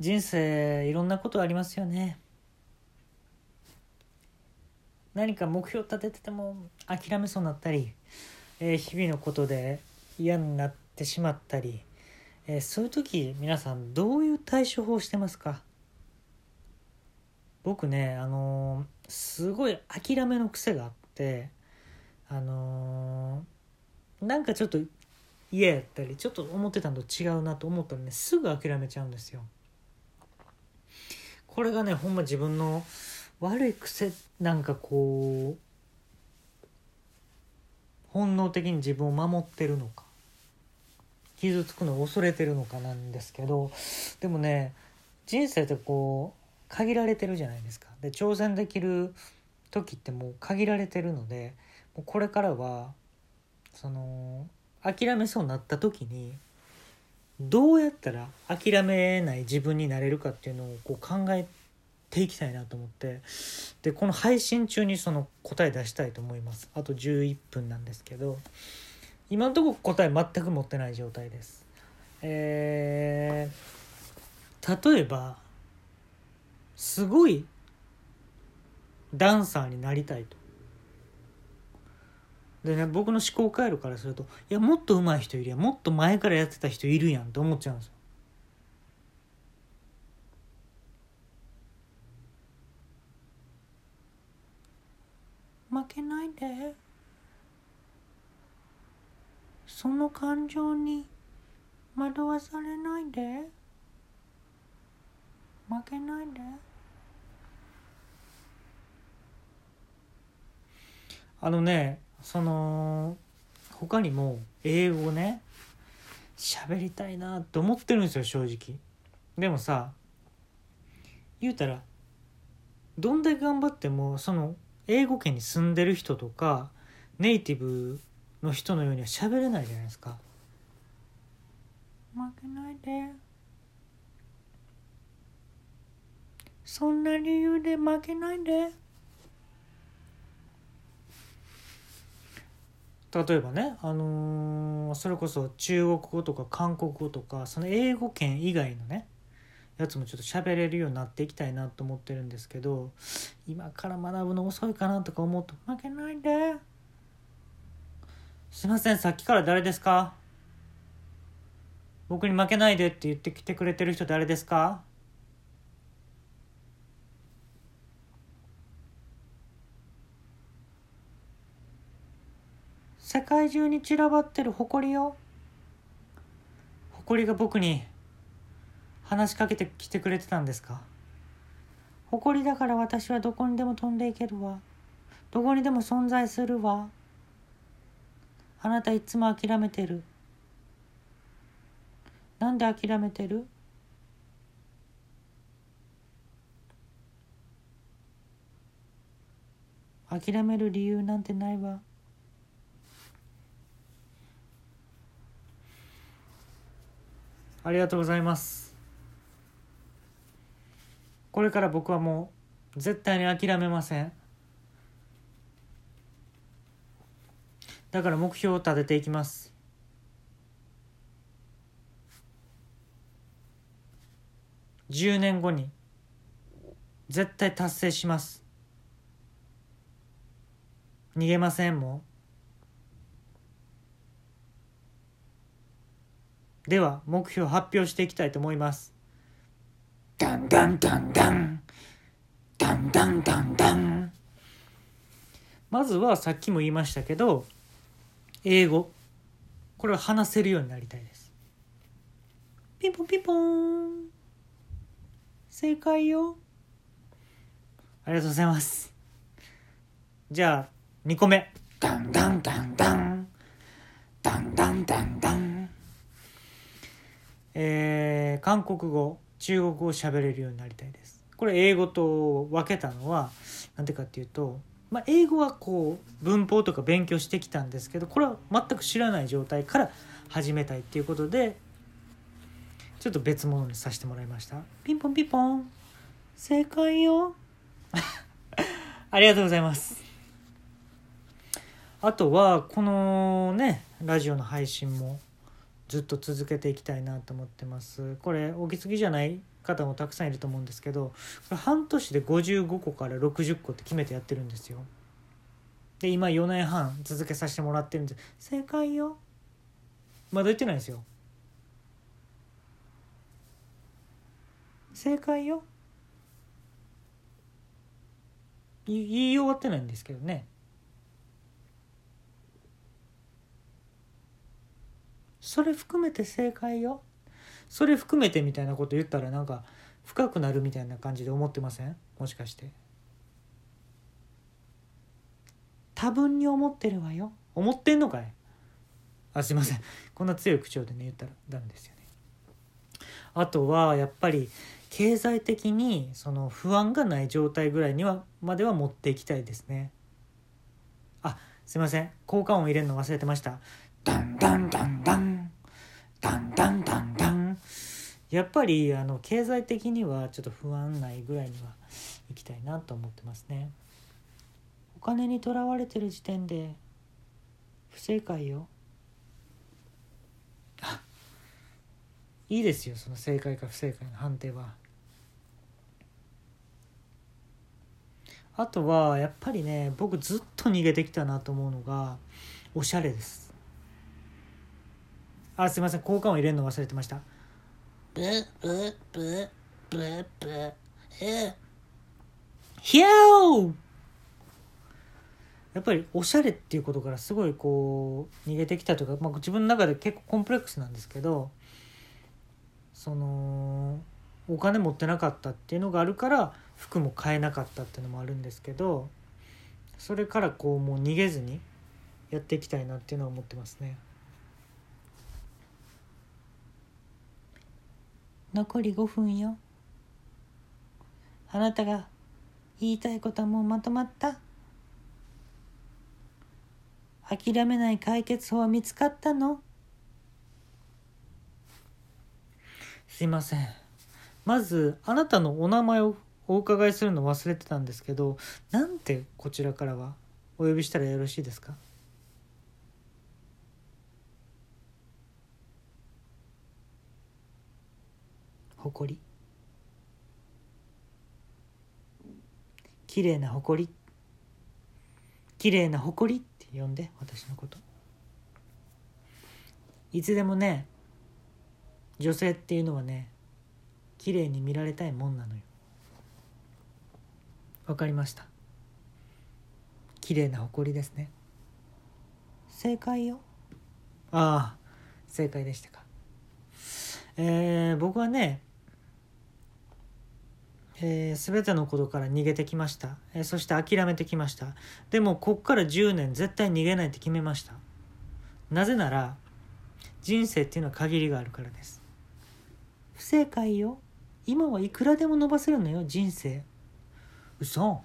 人生いろんなことありますよね。何か目標立ててても諦めそうになったり、えー日々のことで嫌になってしまったり、えーそういう時皆さんどういう対処法してますか？僕ねあのーすごい諦めの癖があってあのーなんかちょっと嫌やったりちょっと思ってたのと違うなと思ったらねすぐ諦めちゃうんですよ。これがねほんま自分の悪い癖なんかこう本能的に自分を守ってるのか傷つくのを恐れてるのかなんですけどでもね人生ってこう限られてるじゃないですか。で挑戦できる時ってもう限られてるのでもうこれからはその諦めそうになった時にどうやったら諦めない自分になれるかっていうのをこう考えていきたいなと思ってでこの配信中にその答え出したいと思います。あと11分なんですけど今のところ答え全く持ってない状態です。えー、例えばすごいダンサーになりたいと。でね僕の思考回路からするといやもっと上手い人いるやもっと前からやってた人いるやんって思っちゃうんですよ。負けないで。その感情に惑わされないで。負けないで。あのねその他にも英語ね喋りたいなって思ってるんですよ正直。でもさ言うたらどんだけ頑張ってもその英語圏に住んでる人とかネイティブの人のようには喋れないじゃないですか。負けないで。そんな理由で負けないで。例えばね、あのーそれこそ中国語とか韓国語とかその英語圏以外のねやつもちょっと喋れるようになっていきたいなと思ってるんですけど今から学ぶの遅いかなとか思うと負けないで。すいませんさっきから誰ですか？僕に負けないでって言ってきてくれてる人誰ですか？世界中に散らばってる埃よ。埃が僕に話しかけてきてくれてたんですか？誇りだから私はどこにでも飛んでいけるわ。どこにでも存在するわ。あなたいつも諦めてる。なんで諦めてる？諦める理由なんてないわ。ありがとうございます。これから僕はもう絶対に諦めません。だから目標を立てていきます。10年後に絶対達成します。逃げませんもう。では目標発表していきたいと思います。ダンダンダンダン。ダンダンダンダン。まずはさっきも言いましたけど英語。これを話せるようになりたいです。ピンポンピンポン。正解よ。ありがとうございます。じゃあ2個目。ダンダンダンダン。ダンダンダンダンえー韓国語中国語を喋れるようになりたいです。これ英語と分けたのはなんでかっていうと、まあ、英語はこう文法とか勉強してきたんですけどこれは全く知らない状態から始めたいっていうことでちょっと別物にさせてもらいました。ピンポンピンポン。正解よ。ありがとうございます。あとはこのねラジオの配信もずっと続けていきたいなと思ってます。これ起きすぎじゃない方もたくさんいると思うんですけど半年で55個から60個って決めてやってるんですよ。で今4年半続けさせてもらってるんです。正解よ。まだ言ってないですよ。正解よ。言い終わってないんですけどね。それ含めて正解よ。それ含めてみたいなこと言ったらなんか深くなるみたいな感じで思ってません？もしかして。多分に思ってるわよ。思ってんのかい？あすいません。こんな強い口調でね言ったらダメですよね。あとはやっぱり経済的にその不安がない状態ぐらいにはまでは持っていきたいですね。あすいません。効果音入れるの忘れてました。ダンダンダンダン。ダンダンダンダン。やっぱりあの経済的にはちょっと不安ないぐらいには行きたいなと思ってますね。お金にとらわれてる時点で不正解よ。あ。いいですよその正解か不正解の判定は。あとはやっぱりね僕ずっと逃げてきたなと思うのがおしゃれですあすいません。効果音入れるの忘れてました。ブブブブブえ。ヒャーやっぱりおしゃれっていうことからすごいこう逃げてきたというか、まあ、自分の中で結構コンプレックスなんですけどそのお金持ってなかったっていうのがあるから服も買えなかったっていうのもあるんですけどそれからこうもう逃げずにやっていきたいなっていうのは思ってますね。残り5分よ。あなたが言いたいことはもうまとまった。諦めない解決法は見つかったの。すいません。まずあなたのお名前をお伺いするの忘れてたんですけどなんてこちらからはお呼びしたらよろしいですか？誇り。綺麗な誇り。綺麗な誇りって呼んで私のこと。いつでもね女性っていうのはね綺麗に見られたいもんなのよ。わかりました。綺麗な誇りですね。正解よ。ああ正解でしたか。えー、僕はねえー、全てのことから逃げてきました、えー、そして諦めてきました。でもこっから10年絶対逃げないって決めました。なぜなら人生っていうのは限りがあるからです。不正解よ。今はいくらでも伸ばせるのよ人生。嘘。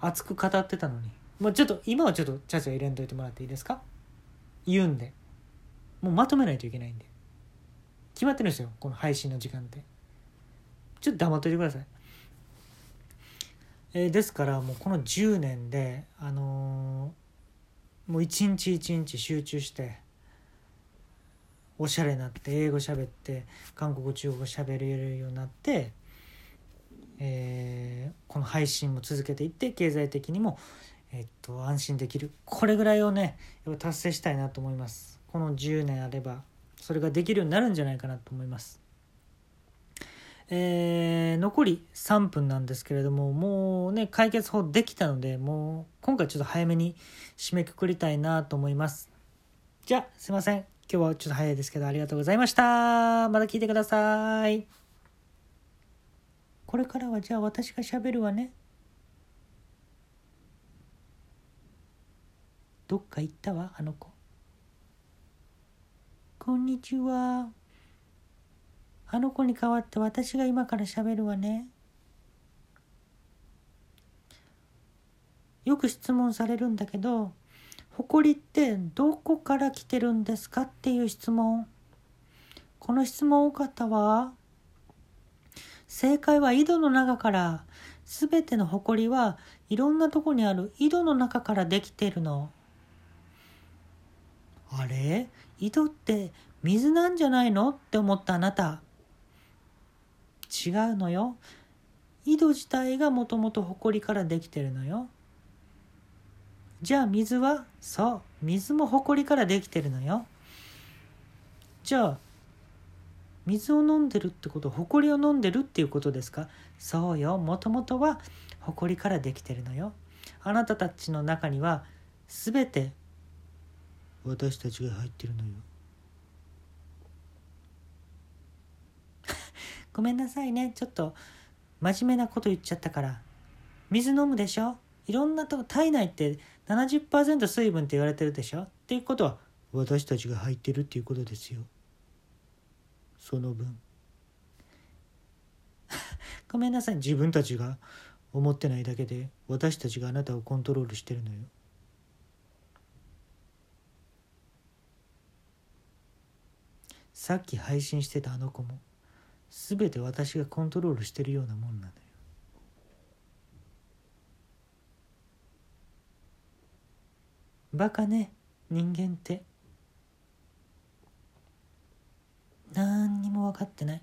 熱く語ってたのに。もうちょっと今はちょっとチャチャ入れんといてもらっていいですか？言うんで。もうまとめないといけないんで。決まってるんですよこの配信の時間って。ちょっと黙っといてください。えー、ですからもうこの10年であのー、もう一日一日集中しておしゃれになって英語喋って韓国中国語喋れるようになって、えー、この配信も続けていって経済的にも、え、っと安心できる。これぐらいをねやっぱ達成したいなと思います。この10年あればそれができるようになるんじゃないかなと思います。えー、残り3分なんですけれどももうね解決法できたのでもう今回ちょっと早めに締めくくりたいなと思います。じゃあすいません。今日はちょっと早いですけどありがとうございました。また聞いてください。これからはじゃあ私がしゃべるわね。どっか行ったわあの子。こんにちは。あの子に代わって私が今から喋るわね。よく質問されるんだけど、誇りってどこから来てるんですかっていう質問。この質問多かったわ。正解は井戸の中から、すべての誇りはいろんなとこにある井戸の中からできてるの。あれ？井戸って水なんじゃないの？って思ったあなた。違うのよ。井戸自体がもともと埃からできてるのよ。じゃあ水は？そう。水も埃からできてるのよ。じゃあ水を飲んでるってこと？埃を飲んでるっていうことですか？そうよ。もともとは埃からできてるのよ。あなたたちの中には全て私たちが入ってるのよ。ごめんなさいね。ちょっと真面目なこと言っちゃったから。水飲むでしょ？いろんなとこ体内って70%水分って言われてるでしょ？っていうことは私たちが入ってるっていうことですよ。その分。ごめんなさい。自分たちが思ってないだけで私たちがあなたをコントロールしてるのよ。さっき配信してたあの子も全て私がコントロールしてるようなもんなのよ。バカね人間って。何にも分かってない。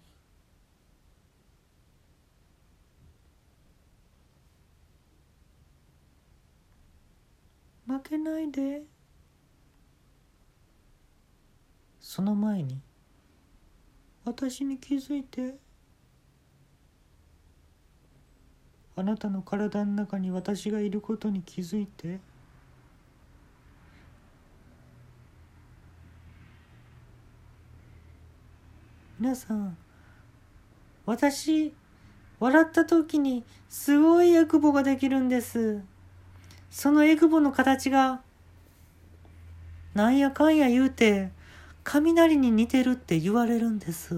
負けないで。その前に私に気づいて。あなたの体の中に私がいることに気づいて。皆さん私笑った時にすごいエクボができるんです。そのエクボの形がなんやかんや言うて雷に似てるって言われるんです。